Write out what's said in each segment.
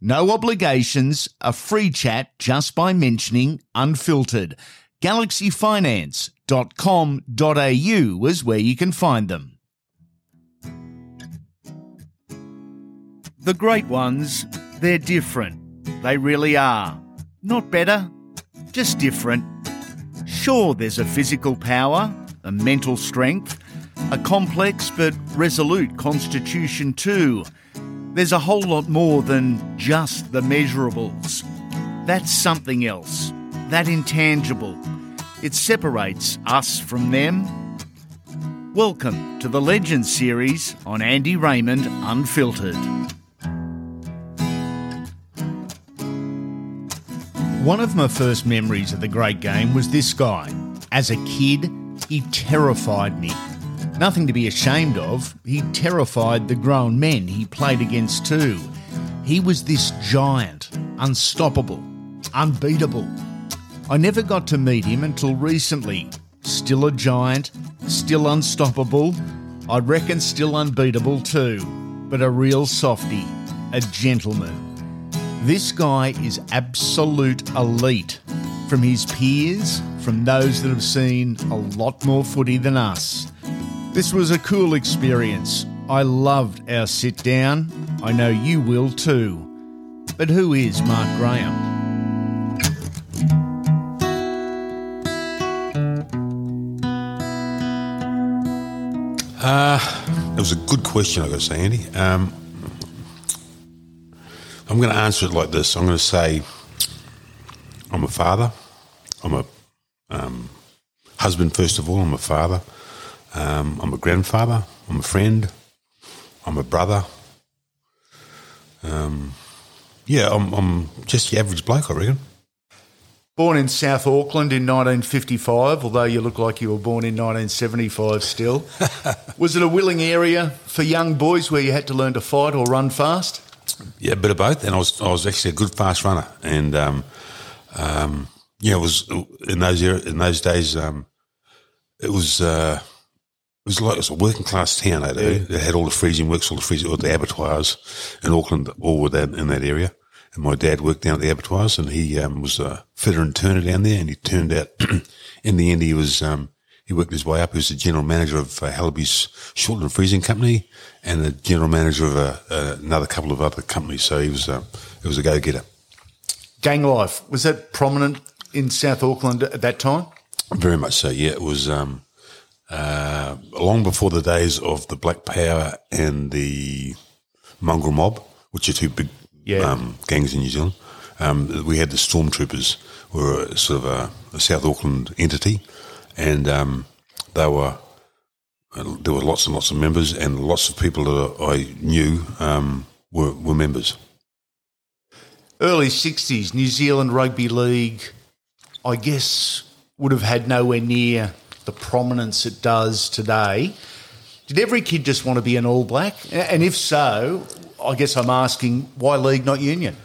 No obligations, a free chat just by mentioning Unfiltered. GalaxyFinance.com.au is where you can find them. The great ones, they're different. They really are. Not better, just different. Sure, there's a physical power, a mental strength, a complex but resolute constitution too. There's a whole lot more than just the measurables. That's something else, that intangible. It separates us from them. Welcome to the Legends series on Andy Raymond Unfiltered. One of my first memories of the great game was this guy. As a kid, he terrified me. Nothing to be ashamed of, he terrified the grown men he played against too. He was this giant, unstoppable, unbeatable. I never got to meet him until recently. Still a giant, still unstoppable, I reckon still unbeatable too, but a real softy, a gentleman. This guy is absolute elite. From his peers, from those that have seen a lot more footy than us. This was a cool experience. I loved our sit down. I know you will too. But who is Mark Graham? Uh, it was a good question, I got to say, Andy. Um, I'm going to answer it like this. I'm going to say I'm a father. I'm a um, husband, first of all. I'm a father. Um, I'm a grandfather. I'm a friend. I'm a brother. Um, yeah, I'm, I'm just the average bloke, I reckon. Born in South Auckland in 1955, although you look like you were born in 1975 still. was it a willing area for young boys where you had to learn to fight or run fast? Yeah, a bit of both. And I was I was actually a good fast runner, and um, um, yeah, it was in those era, in those days. Um, it was uh, it was like it was a working class town out there. It had all the freezing works, all the freezing, all the abattoirs in Auckland, all were that in that area. And my dad worked down at the abattoirs, and he um, was a fitter and turner down there. And he turned out, in the end, he was um, he worked his way up. He was the general manager of uh, Hellaby's Shortland Freezing Company and the general manager of uh, uh, another couple of other companies. So he was uh, he was a go getter. Gang life was that prominent in South Auckland at that time? Very much so. Yeah, it was. Um, uh, long before the days of the Black Power and the Mongrel Mob, which are two big Yeah. um, gangs in New Zealand, um, we had the Stormtroopers, were sort of a, a South Auckland entity, and um, they were uh, there were lots and lots of members, and lots of people that I knew um, were were members. Early 60s, New Zealand Rugby League, I guess, would have had nowhere near the prominence it does today. Did every kid just want to be an All Black? And if so, I guess I'm asking why league, not union?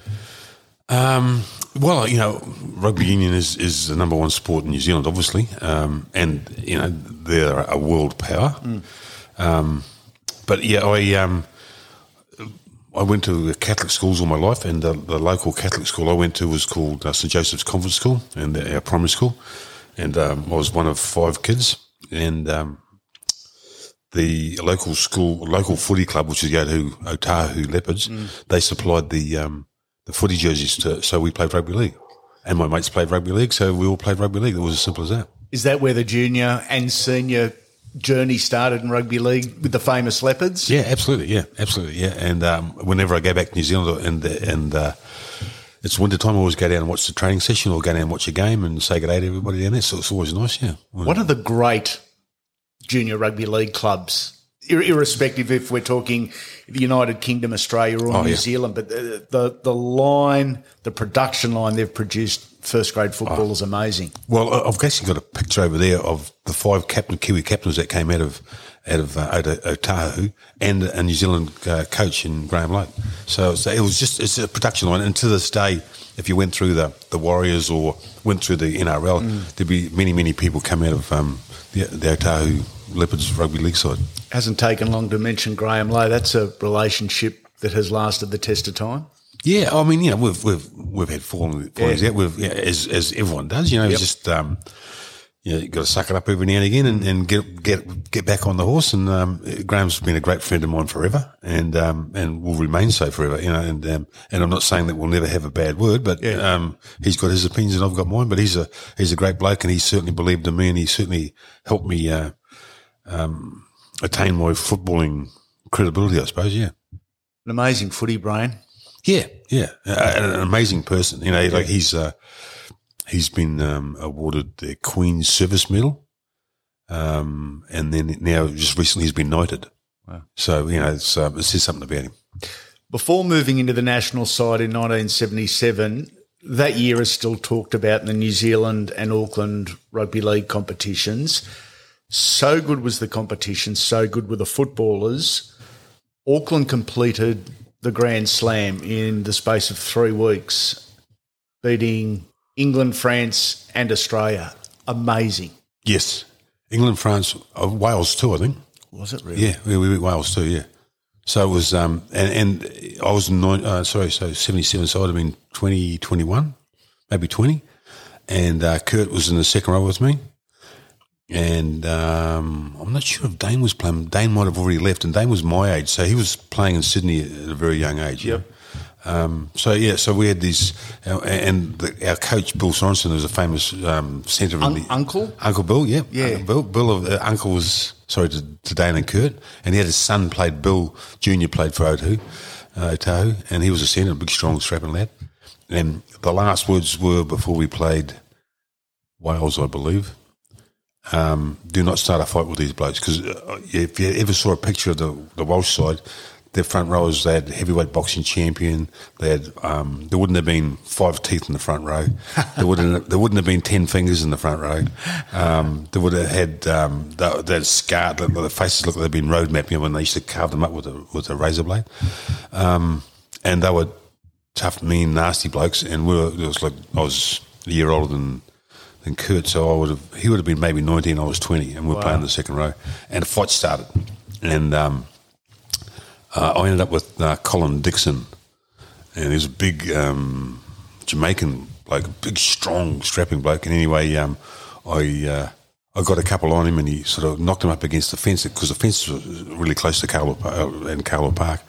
Um, well, you know, rugby union is, is the number one sport in New Zealand, obviously, um, and you know they're a world power. Um, but yeah, I um, I went to Catholic schools all my life, and the, the local Catholic school I went to was called uh, St Joseph's Convent School, and uh, our primary school, and um, I was one of five kids, and um, the local school, local footy club, which is Otahuhu, Otahuhu Leopards, they supplied the um, the footy jerseys to, so we played rugby league, and my mates played rugby league, so we all played rugby league. It was as simple as that. Is that where the junior and senior journey started in rugby league with the famous Leopards? Yeah, absolutely. Yeah, absolutely. Yeah, and um, whenever I go back to New Zealand and and uh, it's winter time, I always go down and watch the training session, or go down and watch a game and say good day to everybody down there. So it's always nice. Yeah. One of the great junior rugby league clubs irrespective if we're talking the United Kingdom, Australia, or oh, New yeah. Zealand. But the, the, the line, the production line they've produced first grade football oh. is amazing. Well, I've actually got a picture over there of the five captain Kiwi captains that came out of out of uh, Otahuhu and a New Zealand uh, coach in Graham Lowe. So it was just it's a production line, and to this day. If you went through the, the Warriors or went through the NRL, mm. there'd be many, many people come out of um, the, the Otahuhu Leopards rugby league side. Hasn't taken long to mention Graham Lowe. That's a relationship that has lasted the test of time. Yeah, I mean, you know, we've we've we've had falling fallings yeah. out. We've yeah, as as everyone does, you know, yep. just um, you know, you got to suck it up every now and again and, and get get get back on the horse. And um, Graham's been a great friend of mine forever, and um, and will remain so forever. You know, and um, and I'm not saying that we'll never have a bad word, but yeah. um, he's got his opinions and I've got mine. But he's a he's a great bloke, and he certainly believed in me, and he certainly helped me uh, um, attain my footballing credibility, I suppose. Yeah, an amazing footy brain. Yeah, yeah, uh, an amazing person. You know, like he's uh, he's been um, awarded the Queen's Service Medal, um, and then now just recently he's been knighted. Wow. So you know, it's, uh, it says something about him. Before moving into the national side in 1977, that year is still talked about in the New Zealand and Auckland rugby league competitions. So good was the competition, so good were the footballers. Auckland completed the Grand Slam in the space of three weeks, beating England, France, and Australia. Amazing. Yes. England, France, uh, Wales too, I think. Was it really? Yeah, we, we beat Wales too, yeah. So it was, um, and, and I was nine, uh, sorry, so 77, so I'd have been 20, 21, maybe 20. And uh, Kurt was in the second row with me and um, I'm not sure if Dane was playing. Dane might have already left, and Dane was my age, so he was playing in Sydney at a very young age. Yep. Um, so yeah, so we had these, and the, our coach Bill Sorensen was a famous um, centre Un- the uncle. Uncle Bill, yeah, yeah. Uncle Bill, Bill of, uh, uncle was sorry to, to, Dane and Kurt, and he had his son played Bill Junior played for Otahuhu, uh, Otahuhu, and he was a centre, a big, strong, strapping lad. And the last words were before we played Wales, I believe um, do not start a fight with these blokes because uh, if you ever saw a picture of the, the Welsh side, their front rowers they had heavyweight boxing champion. They had um, there wouldn't have been five teeth in the front row. there wouldn't there wouldn't have been ten fingers in the front row. Um, they would have had um, that, that scarred. The faces look like they'd been road mapping when they used to carve them up with a with a razor blade. Um, and they were tough, mean, nasty blokes. And we were it was like I was a year older than than Kurt. So I would have, he would have been maybe 19, I was 20, and we are wow. playing the second row. And a fight started. And um, uh, I ended up with uh, Colin Dixon, and he was a big um, Jamaican bloke, a big, strong, strapping bloke. And anyway, um, I. Uh, I got a couple on him and he sort of knocked him up against the fence because the fence was really close to Carlaw uh, and Carlaw Park.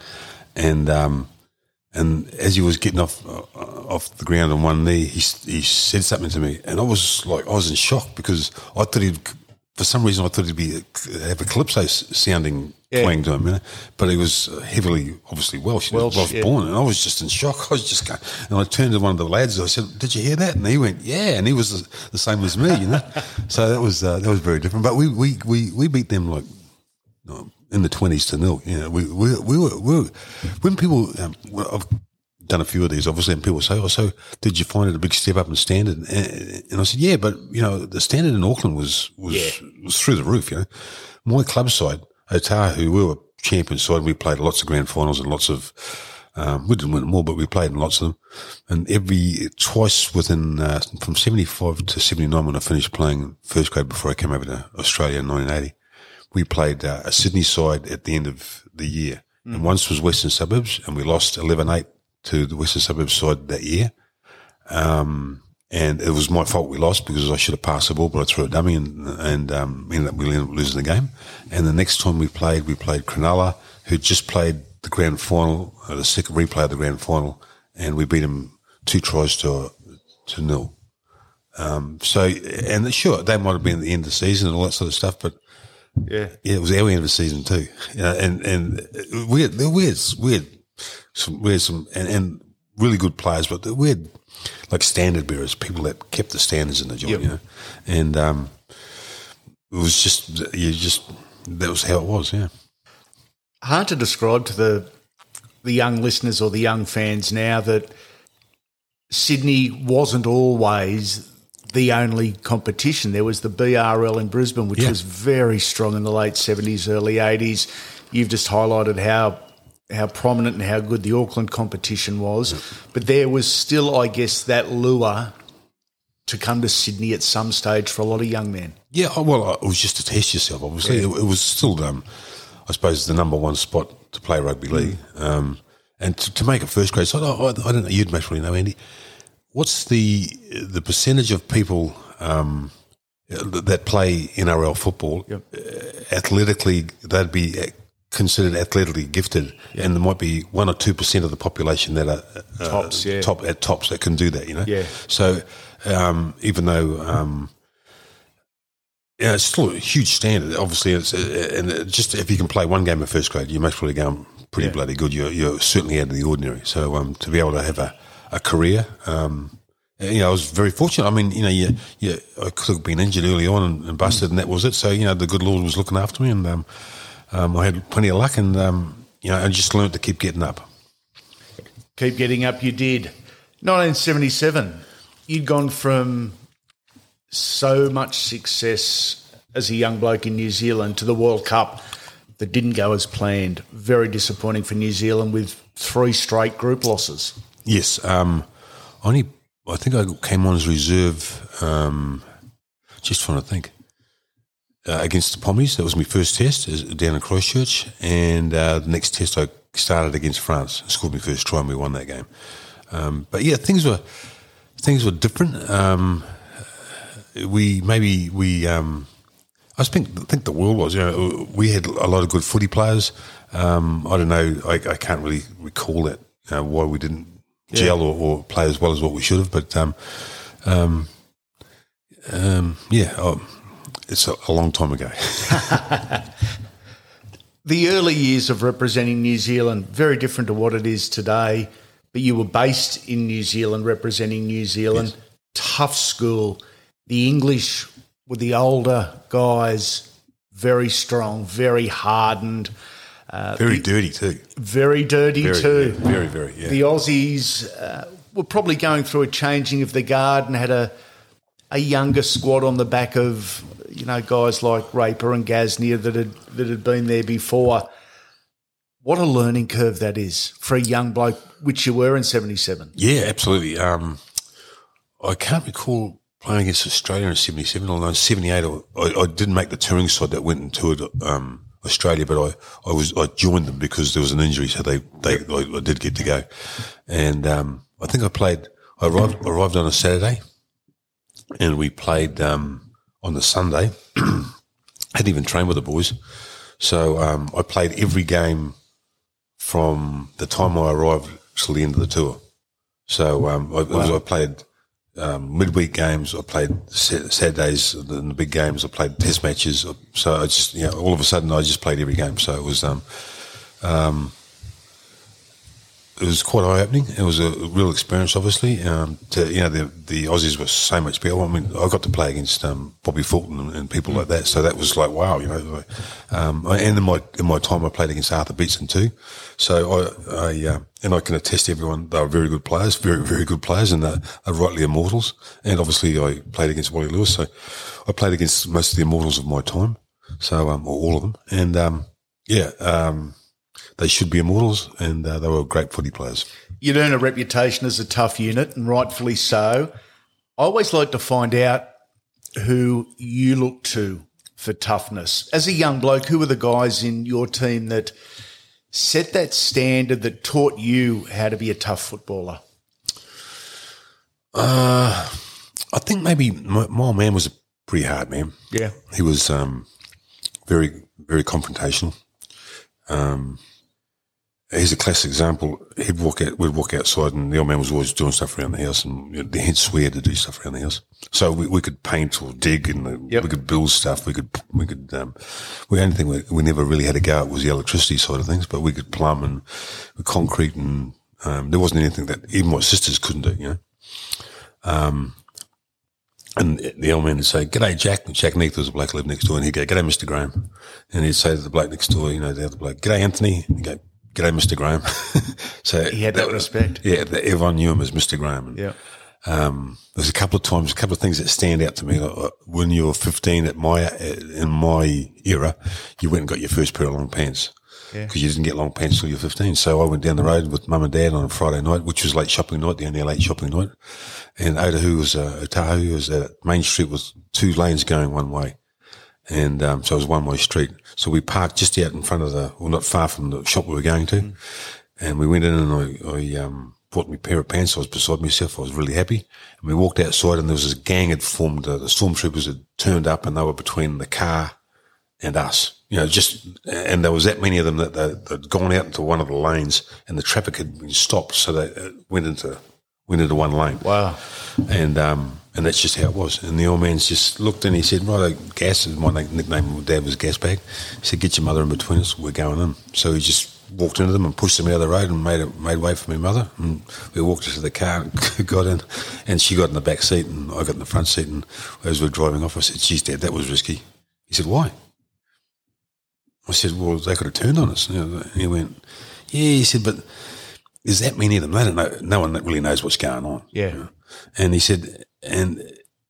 And um, and as he was getting off uh, off the ground on one knee, he he said something to me, and I was like, I was in shock because I thought he'd, for some reason, I thought he'd be have a calypso sounding yeah. playing to him, you know? but he was heavily, obviously Welsh, Welsh, Welsh yeah. born, and I was just in shock. I was just going, and I turned to one of the lads, I said, "Did you hear that?" And he went, "Yeah," and he was the, the same as me, you know. so that was uh, that was very different. But we we we, we beat them like. In the twenties to nil. You know, we we we were, we were when people um, I've done a few of these obviously, and people say, "Oh, so did you find it a big step up in standard?" And, and I said, "Yeah, but you know, the standard in Auckland was was yeah. was through the roof. You know, my club side, Otahuhu, we were champion side. We played lots of grand finals and lots of." Um, we didn't win them all, but we played in lots of them. And every twice within uh, from seventy five to seventy nine, when I finished playing first grade before I came over to Australia in nineteen eighty, we played uh, a Sydney side at the end of the year. Mm. And once was Western Suburbs, and we lost 11 8 to the Western Suburbs side that year. Um, and it was my fault we lost because I should have passed the ball, but I threw a dummy and, and um, ended up, we ended up losing the game. And the next time we played, we played Cronulla, who just played the grand final, uh, the second replay of the grand final, and we beat them two tries to, to nil. Um, so, and sure, they might have been at the end of the season and all that sort of stuff, but Yeah. yeah, it was our end of the season too. You know, and and weird, they're weird, weird, some weird, some and, and really good players, but they're weird, like standard bearers, people that kept the standards in the job. Yep. You know, and um, it was just you just that was how it was. Yeah. hard to describe to the the young listeners or the young fans now that Sydney wasn't always the only competition. There was the BRL in Brisbane, which Yeah. was very strong in the late seventies, early eighties. You've just highlighted how how prominent and how good the Auckland competition was, but there was still, I guess, that lure to come to Sydney at some stage for a lot of young men. Yeah, well, it was just to test yourself. Obviously, it, it was still, um, I suppose, the number one spot to play rugby league, um, and to, to make a first grade side. I, I, I don't know. You'd most probably know, Andy. What's the the percentage of people um, that play NRL football? Yep. Uh, athletically, they'd be considered athletically gifted, and there might be one or two percent of the population that are uh, Tops, yeah. top at tops that can do that. You know, Yeah. So um, even though um, yeah, it's still a huge standard. Obviously, it's uh, and it just if you can play one game of first grade, you're most probably going pretty Yeah. bloody good. You're, you're certainly out of the ordinary. So um, to be able to have a, a career, um, you know, I was very fortunate. I mean, you know, you, you, I could have been injured early on and, and busted, and that was it. So you know, the good Lord was looking after me, and um, um, I had plenty of luck, and um, you know, I just learned to keep getting up. Keep getting up, you did. 1977, you'd gone from so much success as a young bloke in New Zealand to the World Cup that didn't go as planned. Very disappointing for New Zealand with three straight group losses. Yes, um, only I think I came on as reserve. Um, just trying to think uh, against the Pommies. That was my first test down in Christchurch, and uh, the next test I started against France. Scored my first try, and we won that game. Um, but yeah, things were things were different. Um, we maybe we. Um, I think I think the world was. You know, we had a lot of good footy players. Um, I don't know. I, I can't really recall that you know, why we didn't gel or, or play as well as what we should have. But um, um, um, yeah, it's a, a long time ago. The early years of representing New Zealand, very different to what it is today, but you were based in New Zealand representing New Zealand. Tough school. The English were the older guys, very strong, very hardened, very dirty too. very dirty Very, too. yeah, very, very. Yeah. The Aussies uh, were probably going through a changing of the guard and had a a younger squad on the back of you know guys like Raper and Gasnier that had that had been there before. What a learning curve that is for a young bloke, which you were in '77. Yeah, absolutely. Um, I can't recall playing against Australia in '77 or '78. I, I didn't make the touring side that went and toured um, Australia, but I, I was I joined them because there was an injury, so they they I, I did get to go, and um, I think I played. I arrived arrived on a Saturday, and we played um, on the Sunday. hadn't even trained with the boys, so um, I played every game from the time I arrived till the end of the tour. So um, I, it was- I played um, midweek games. I played Saturdays and the big games. I played Test matches. So I just, you know, all of a sudden I just played every game. So it was, um, um, it was quite eye opening. It was a real experience, obviously. Um, to you know, the the Aussies were so much better. I mean, I got to play against um, Bobby Fulton and, and people like that. So that was like wow, you know. like, Um, and in my in my time, I played against Arthur Beetson too. So I, I uh, and I can attest to everyone they were very good players, very very good players, and they're, they're rightly immortals. And obviously, I played against Wally Lewis, so I played against most of the immortals of my time. So um, or all of them, and um, yeah. Um, they should be immortals, and uh, they were great footy players. You'd earn a reputation as a tough unit, and rightfully so. I always like to find out who you look to for toughness. As a young bloke, who were the guys in your team that set that standard that taught you how to be a tough footballer? I think maybe my, my man was a pretty hard man. Yeah. He was um, very, very confrontational. Um, here's a classic example. He'd walk out, we'd walk outside, and the old man was always doing stuff around the house, and you know, he'd swear to do stuff around the house. So we, we could paint or dig, and Yep. we could build stuff. We could we could um, we only thing we, we never really had a go at was the electricity side of things, but we could plumb and concrete, and um, there wasn't anything that even my sisters couldn't do, you know. Um, and the old man would say, "G'day, Jack." And Jack Neath was a bloke who lived next door, and he'd go, "G'day, Mister Graham." And he'd say to the bloke next door, you know, the other bloke, "G'day, Anthony." And he'd go, "G'day, Mister Graham." so He had that respect. Yeah, that everyone knew him as Mister Graham. And, Yeah. um, there's a couple of times, a couple of things that stand out to me. Like uh, when you were 15 at my, in my era, you went and got your first pair of long pants. Yeah. Because you didn't get long pants till you were 15. So I went down the road with mum and dad on a Friday night, which was late shopping night, the only late shopping night. And Otahuhu was, uh, Otahuhu was at Main Street with two lanes going one way. And, um, so it was one way street. So we parked just out in front of the, well, not far from the shop we were going to. And we went in and I, I, um, bought me a pair of pants. I was beside myself. I was really happy. And we walked outside and there was this gang had formed. Uh, the stormtroopers had turned up and they were between the car and us. You know, just, and there was that many of them that they, they'd gone out into one of the lanes and the traffic had been stopped. So they uh, went into, went into one lane. Wow. And, um, and that's just how it was. And the old man's just looked and he said, right, gas, my nickname with dad was gas bag. He said, get your mother in between us. We're going in. So he just walked into them and pushed them out of the road and made it, made way for my mother. And we walked into the car and got in and she got in the back seat and I got in the front seat. And as we were driving off, I said, geez, dad, that was risky. He said, why? I said, well, they could have turned on us. Know, he went, yeah, he said, but there's that many of them. They don't know. No one really knows what's going on. Yeah. And he said, and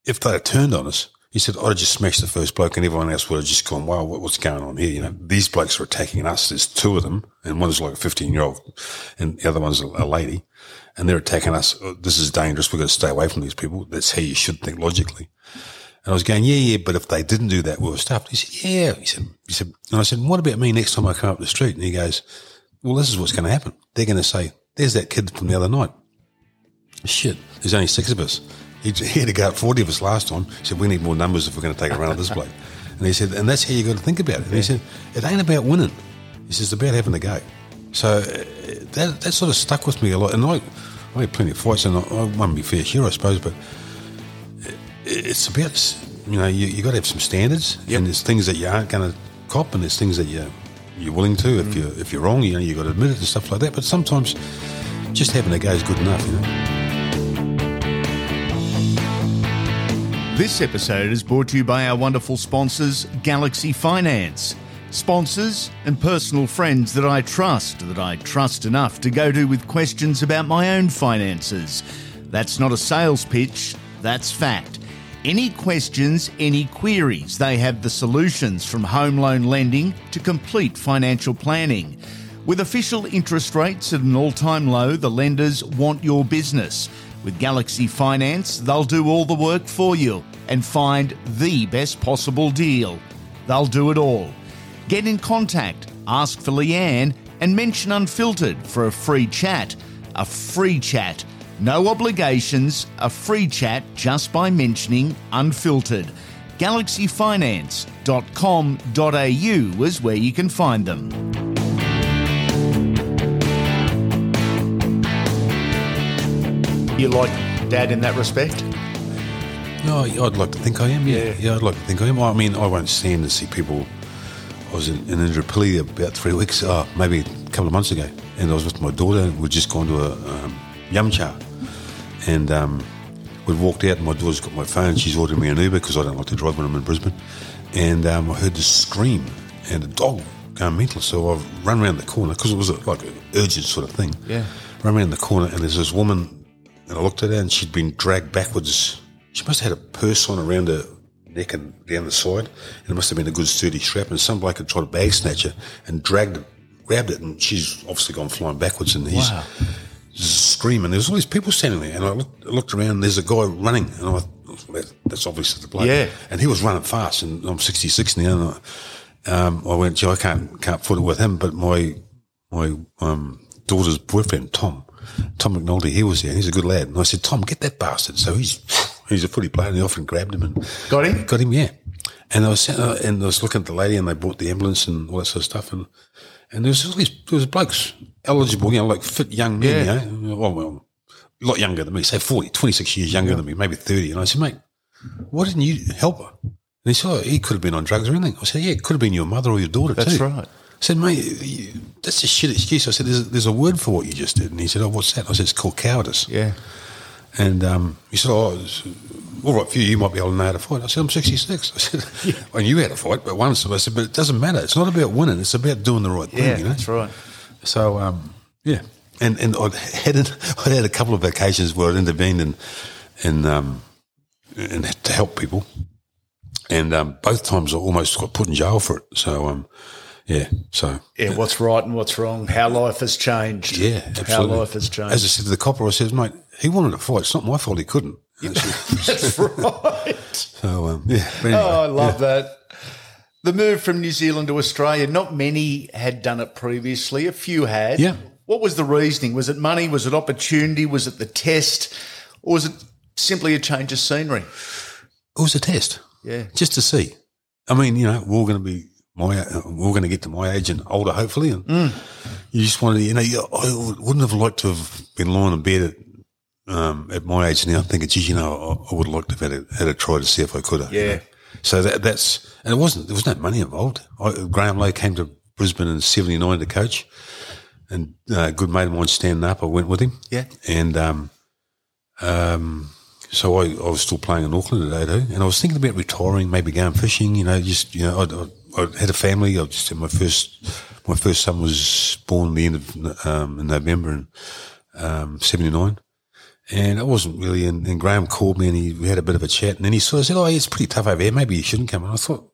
if they had turned on us, he said, I'd have just smashed the first bloke and everyone else would have just gone, wow, what, what's going on here? You know, these blokes are attacking us. There's two of them and one is like a 15 year old and the other one's a, a lady and they're attacking us. Oh, This is dangerous. We've got to stay away from these people. That's how you should think logically. And I was going, yeah, yeah, but if they didn't do that, we were stuffed. He said, yeah. He said, he said, and I said, what about me next time I come up the street? And he goes, well, this is what's going to happen. They're going to say, there's that kid from the other night. Shit, there's only six of us. He, had to go up 40 of us last time. He said, we need more numbers if we're going to take a run at this bloke. And he said, and that's how you got to think about it. And he said, it ain't about winning. He says, it's about having a go. So uh, that, that sort of stuck with me a lot. And I, I had plenty of fights and I, I won my fair share, I suppose, but it, it's about, you know, you, you got to have some standards and there's things that you aren't going to cop and there's things that you, you're willing to. If, you're, if you're wrong, you know, you got to admit it and stuff like that. But sometimes just having a go is good enough, you know. This episode is brought to you by our wonderful sponsors, Galaxy Finance. Sponsors and personal friends that I trust, that I trust enough to go to with questions about my own finances. That's not a sales pitch, that's fact. Any questions, any queries, they have the solutions from home loan lending to complete financial planning. With official interest rates at an all time low, the lenders want your business. With Galaxy Finance, they'll do all the work for you and find the best possible deal. They'll do it all. Get in contact, ask for Leanne, and mention Unfiltered for a free chat. A free chat. No obligations, a free chat just by mentioning Unfiltered. GalaxyFinance.com.au is where you can find them. You like Dad in that respect? No, I'd like to think I am. Yeah, Yeah. yeah, I'd like to think I am. I mean, I won't stand to see people. I was in, in Indooroopilly about three weeks, oh, maybe a couple of months ago, and I was with my daughter. and We'd just gone to a um, yum cha, and um, we'd walked out, and my daughter's got my phone. She's ordering me an Uber because I don't like to drive when I'm in Brisbane, and um, I heard this scream and a dog going mental. So I've run around the corner because it was a, like an urgent sort of thing. Yeah. Run around the corner, and there's this woman and I looked at her and she'd been dragged backwards. She must have had a purse on around her neck and down the side. And it must have been a good sturdy strap. And some bloke had tried to bag snatch her and dragged grabbed it. And she's obviously gone flying backwards. And he's Wow. screaming. There's all these people standing there. And I looked, looked around and there's a guy running. And I that, that's obviously the bloke. Yeah. And he was running fast. And I'm 66 now. And I, um, I went, gee, I can't, can't foot it with him. But my, my, um, daughter's boyfriend, Tom, Tom McNulty, he was there, and he's a good lad. And I said, Tom, get that bastard. So he's he's a footy player, and he often grabbed him and Got him? got him, yeah. And I was uh, and I was looking at the lady, and they brought the ambulance and all that sort of stuff, and and there was all these there was blokes eligible, you know, like fit young men, Yeah. you know, well, well, a lot younger than me, say 40, 26 years younger than me, maybe thirty. And I said, mate, why didn't you help her? And he said, oh, he could have been on drugs or anything. I said, yeah, it could have been your mother or your daughter That's too. right. I said, mate, you, that's a shit excuse. I said, there's, there's a word for what you just did. And he said, oh, what's that? I said, it's called cowardice. Yeah. And um, he said, oh, it's all right for you. You might be able to know how to fight. I said, I'm 66. I said, well, you had a fight, but once. I said, but it doesn't matter. It's not about winning. It's about doing the right thing, Yeah, you know? that's right. So, um, yeah. And and I'd had, I'd had a couple of occasions where I'd intervened and, and, um, and had to help people. And um, both times I almost got put in jail for it. So, um, yeah. So, Yeah, what's right and what's wrong, how life has changed. yeah, absolutely. How life has changed. As I said to the copper, I said, mate, he wanted to fight. It's not my fault he couldn't. That's right. So, um, yeah. Anyway, Oh, I love that. The move from New Zealand to Australia, not many had done it previously. A few had. Yeah. What was the reasoning? Was it money? Was it opportunity? Was it the test? Or was it simply a change of scenery? It was a test. Yeah. Just to see. I mean, you know, we're all going to be my, uh, we're going to get to my age and older, hopefully. And you just wanted to, you know, you, I wouldn't have liked to have been lying in bed at, um, at my age now I thinking, geez, you know, I, I would like to have had a, had a try to see if I could have. you Yeah. know. So that, that's, and it wasn't, there was no money involved. I, Graham Lowe came to Brisbane in 79 to coach and uh, a good mate of mine standing up, I went with him. Yeah. And, um, um, so I, I was still playing in Auckland at 80, and I was thinking about retiring, maybe going fishing. You know, just you know, I, I, I had a family. I just my first, my first son was born the end of um, in November in um, '79, and I wasn't really. And, and Graham called me, and he we had a bit of a chat, and then he sort of said, "Oh, it's pretty tough over here. Maybe you shouldn't come." And I thought,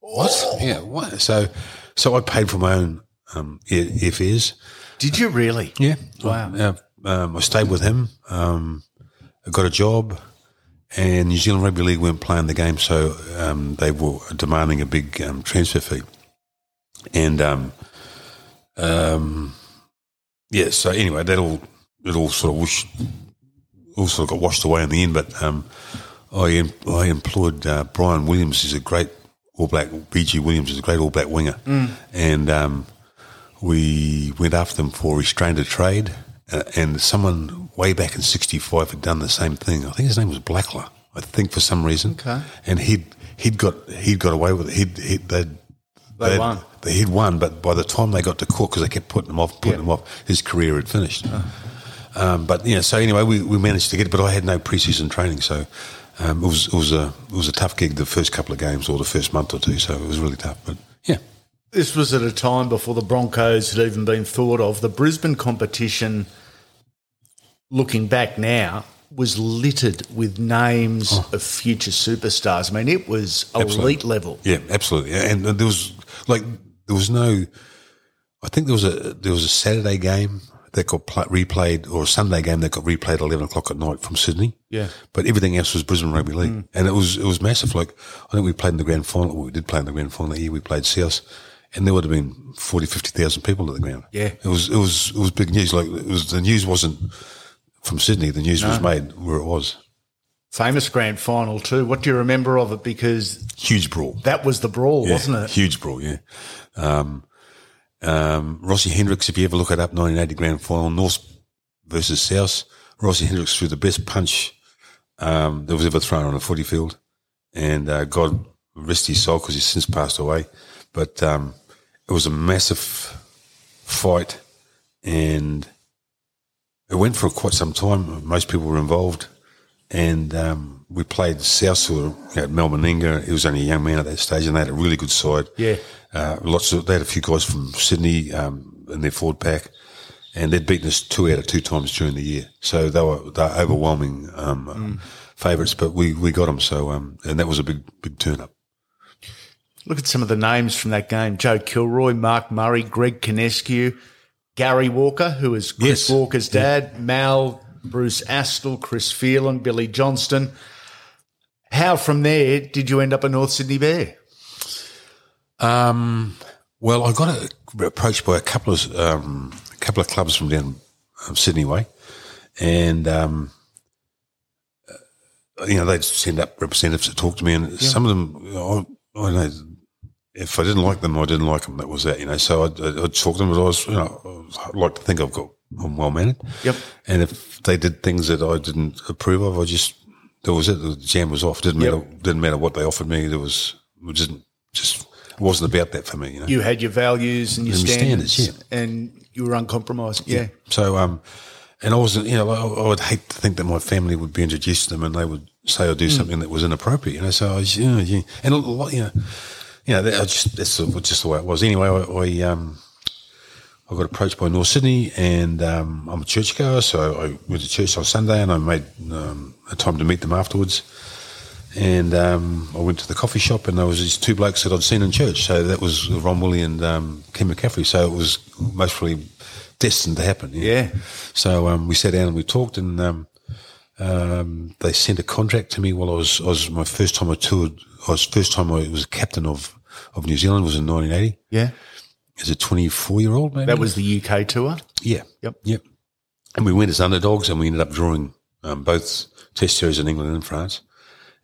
"What? Yeah, what?" So, so I paid for my own um, air- airfares. Did you really? Yeah. Wow. Uh, um, I stayed with him. Um, I got a job, and New Zealand Rugby League weren't playing the game, so um, they were demanding a big um, transfer fee. And um, um, yeah, so anyway, that all it all sort of whoosh, all sort of got washed away in the end. But um, I em- I employed uh, Bryan Williams. He's a great All Black. BG Williams is a great All Black winger, and um, we went after them for restraint of trade, uh, and someone way back in '65 had done the same thing. I think his name was Blackler. I think for some reason, Okay. and he'd he'd got he'd got away with it. He'd, he'd they'd, They they'd- won. They, he'd won, but by the time they got to court, because they kept putting him off, putting Yeah. him off, his career had finished. Um, but yeah, so anyway, we, we managed to get it, but I had no preseason training, so um, it was it was a it was a tough gig the first couple of games or the first month or two, so it was really tough. But yeah, This was at a time before the Broncos had even been thought of. The Brisbane competition, looking back now, was littered with names oh. of future superstars. I mean, it was elite level. Yeah, absolutely. And there was like there was no. I think there was a there was a Saturday game that got pl- replayed or a Sunday game that got replayed at eleven o'clock at night from Sydney. Yeah. but everything else was Brisbane Rugby League, mm. and it was it was massive. Like I think we played in the grand final. well, we did play in the grand final that year. We played South, and there would have been 40, 50,000 people at the ground. Yeah. it was it was it was big news. Like it was the news wasn't from Sydney. The news was made where it was. Famous grand final, too. What do you remember of it? Because Huge brawl. that was the brawl, Yeah, wasn't it? Huge brawl, yeah. Um, um, Rossi Hendricks, if you ever look it up, 1980 grand final, North versus South. Rossi Hendricks threw the best punch um, that was ever thrown on a footy field. And uh, God rest his soul because he's since passed away. But um, it was a massive fight and it went for quite some time. Most people were involved. And um, we played South at Melbourne. He was only a young man at that stage, and they had a really good side. Yeah. Uh, lots of they had a few guys from Sydney um, in their forward pack, and they'd beaten us two out of two times during the year. So they were they were overwhelming um, favourites, but we, we got them. So um, and that was a big big turn up. Look at some of the names from that game Joe Kilroy, Mark Murray, Greg Conescu, Gary Walker, who is Chris Yes. Walker's dad, Mal, Bruce Astill, Chris Phelan, Billy Johnston. How from there did you end up a North Sydney Bear? Um, well, I got approached by a couple of um, a couple of clubs from down um, Sydney way, and um, uh, you know they'd send up representatives to talk to me, and some of them, I, I know if I didn't like them, I didn't like them. That was that, you know. So I'd, I'd talk to them, but I was, you know, I like to think I've got I'm well mannered. Yep. And if they did things that I didn't approve of, I just that was it. The jam was off. Didn't Yep. matter. Didn't matter what they offered me. There was it just just it wasn't about that for me. You know. You had your values and your And standards, standards, and you were uncompromising. Yeah. So, um, and I wasn't, you know, I, I would hate to think that my family would be introduced to them and they would say or do something that was inappropriate, you know. So I was, you know, yeah. and a lot, you know, you know, that, I just that's just the way it was. Anyway, I, I um, I got approached by North Sydney, and um, I'm a churchgoer, so I went to church on Sunday, and I made um, a time to meet them afterwards. And um, I went to the coffee shop, and there was these two blokes that I'd seen in church. So that was Ron Woolley and um, Kim McCaffrey. So it was mostly destined to happen. Yeah. So um, we sat down and we talked, and um, um, they sent a contract to me while I was I was my first time I toured. I was first time I was captain of of New Zealand was in 1980 Yeah. as a 24 year old. Maybe That was the UK tour. yeah, Yep. yep. And we went as underdogs, and we ended up drawing um, both Test series in England and France.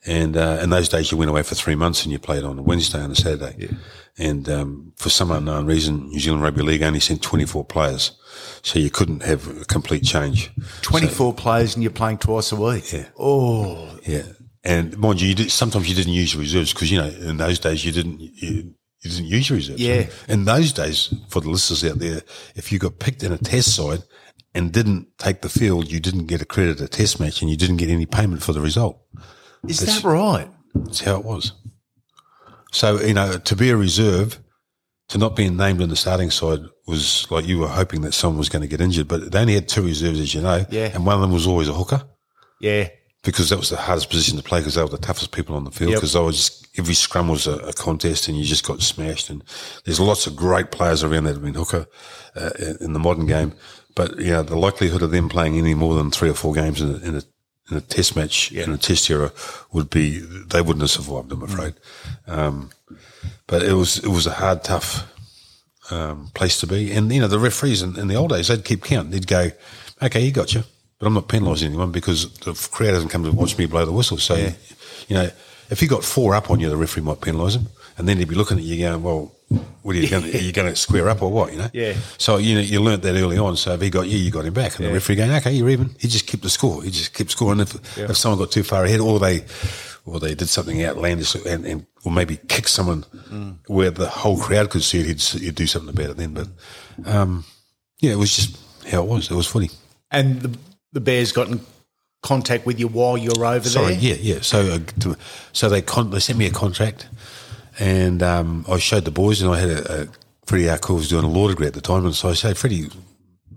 And uh, in those days, you went away for three months and you played on a Wednesday and a Saturday. And um, for some unknown reason, New Zealand Rugby League only sent 24 players, so you couldn't have a complete change. 24 players and you're playing twice a week. Yeah. Oh, Yeah, and mind you, you did, sometimes you didn't use your reserves because you know in those days you didn't you, you didn't use your reserves. Yeah. In those days, for the listeners out there, if you got picked in a test side and didn't take the field, you didn't get accredited a test match, and you didn't get any payment for the result. is That's- that right? That's how it was. So you know, to be a reserve, to not being named in the starting side was like you were hoping that someone was going to get injured. But they only had two reserves, as you know, Yeah. and one of them was always a hooker Yeah. Because that was the hardest position to play because they were the toughest people on the field Yep. because they were just every scrum was a, a contest and you just got smashed and there's lots of great players around that have been hooker uh, in the modern game but you know the likelihood of them playing any more than three or four games in a, in a, in a test match in a test era would be they wouldn't have survived I'm afraid um, but it was it was a hard tough um, place to be. And, you know, the referees in, in the old days, they'd keep count. They'd go, okay, you got you, but I'm not penalising anyone because the crowd hasn't come to watch me blow the whistle. So, you know, if he got four up on you, the referee might penalise him. And then he'd be looking at you going, well, what are you going to, are you going to square up or what, you know? Yeah. So, you know, you learnt that early on. So if he got you, you got him back. And the referee going, okay, you're even. He just kept the score. He just kept scoring. If, if someone got too far ahead or they, or they did something outlandish and, and or maybe kick someone where the whole crowd could see it, he'd, he'd do something about it then. But, um, yeah, it was just how it was. It was funny. And the, the Bears got in contact with you while you were over Sorry, there? yeah, yeah. So, uh, so they con- they sent me a contract, and um, I showed the boys, and I had a, a Freddie Arcour was doing a law degree at the time, and so I said, Freddie,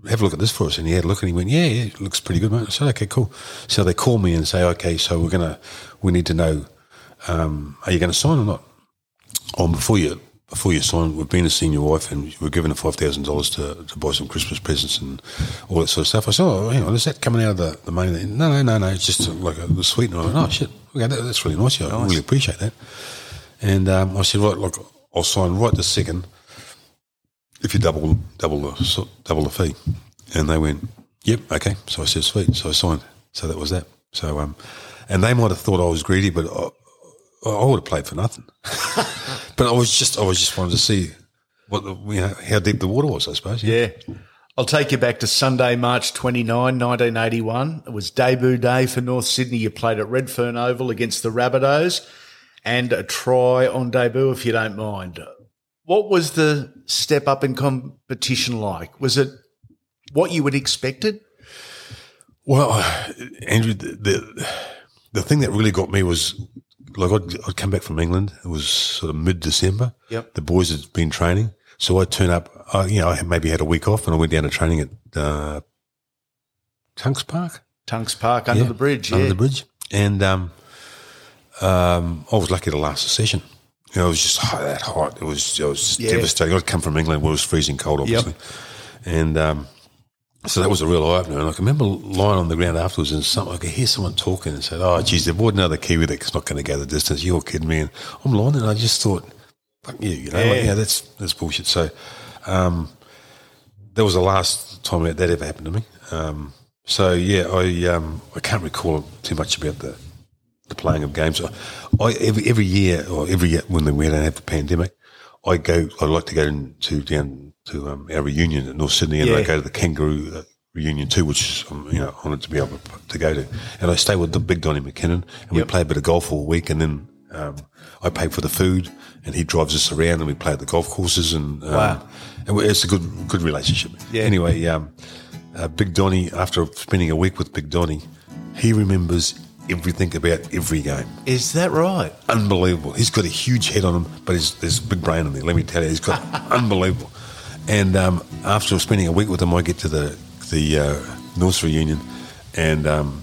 have a look at this for us, and he had a look, and he went, yeah, yeah, it looks pretty good, mate. I said, okay, cool. So they call me and say, okay, so we're gonna, we need to know, um, are you going to sign or not? On before you before you sign, we've been to see your wife and we're giving her five thousand dollars to to buy some Christmas presents and all that sort of stuff. I said, oh, hang on, is that coming out of the, the money? No, no, no, no. It's just like a, the sweetener. I went, oh shit, okay, that, that's really nice. I really appreciate that. And um, I said, right, look, I'll sign right this second if you double double the double the fee. And they went, yep, okay. So I said, sweet. So I signed. So that was that. So um, and they might have thought I was greedy, but I, would have played for nothing. but I was just I was just wanted to see what the, you know how deep the water was. I suppose. Yeah. I'll take you back to Sunday, March 29, 1981. It was debut day for North Sydney. You played at Redfern Oval against the Rabbitohs and a try on debut, if you don't mind. What was the step up in competition like? Was it what you would expected? Well, Andrew, the, the the thing that really got me was like I'd, I'd come back from England. It was sort of mid December. Yep. The boys had been training, so I turn up. I, you know, I maybe had a week off, and I went down to training at uh, Tunks Park. Tunks Park under Yeah, the bridge, under yeah. the bridge, and um, um, I was lucky to last the session. You know, it was just hot, that hot. It was, it was Yeah. devastating. I'd come from England where it was freezing cold, obviously, and um, so that was a real eye opener. And I can remember lying on the ground afterwards, and some, I could hear someone talking and said, "Oh, geez, they've brought another Kiwi that's not going to go the distance." You're kidding me? And I'm lying, and I just thought, "Fuck you," you know, like, Yeah. yeah, that's that's bullshit. So, um, that was the last time that, that ever happened to me. Um, so yeah, I um, I can't recall too much about the the playing of games. I every every year or every year when we don't have the pandemic, I go. I like to go to down to um, our reunion at North Sydney, and Yeah. I go to the Kangaroo uh, reunion too, which I'm you know honoured to be able to go to. And I stay with the big Donny McKinnon, and we play a bit of golf all week, and then um, I pay for the food, and he drives us around, and we play at the golf courses, and um, Wow. and we- it's a good good relationship. Yeah. Anyway, um, uh, Big Donny, after spending a week with Big Donny, he remembers everything about every game. Is that right? Unbelievable. He's got a huge head on him, but he's, there's a big brain in there. Let me tell you, he's got unbelievable. And um, after spending a week with him, I get to the the uh, North reunion, and um,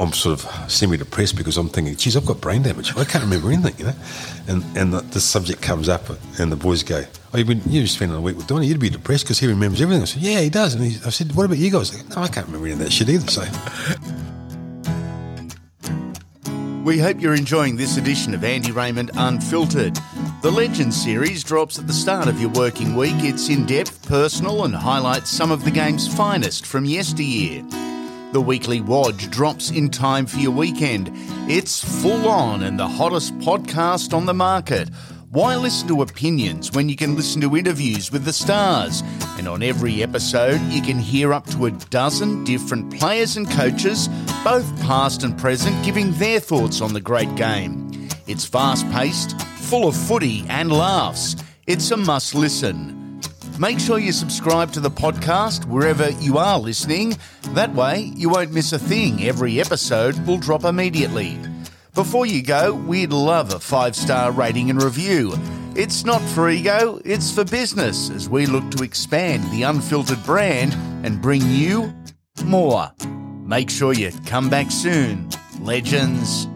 I'm sort of semi-depressed because I'm thinking, geez, I've got brain damage. I can't remember anything, you know. And and the, the subject comes up, and the boys go, "Oh, you've been you've spent a week with Donny. You'd be depressed because he remembers everything." I said, "Yeah, he does." And he, I said, "What about you guys?" Go, no, I can't remember any of that shit either. So We hope you're enjoying this edition of Andy Raymond Unfiltered. The Legends series drops at the start of your working week. It's in depth, personal, and highlights some of the game's finest from yesteryear. The weekly Wodge drops in time for your weekend. It's full on and the hottest podcast on the market. Why listen to opinions when you can listen to interviews with the stars? And on every episode, you can hear up to a dozen different players and coaches, both past and present, giving their thoughts on the great game. It's fast paced, full of footy and laughs. It's a must listen. Make sure you subscribe to the podcast wherever you are listening. That way, you won't miss a thing. Every episode will drop immediately. Before you go, we'd love a five star rating and review. It's not for ego, it's for business as we look to expand the unfiltered brand and bring you more. Make sure you come back soon. Legends.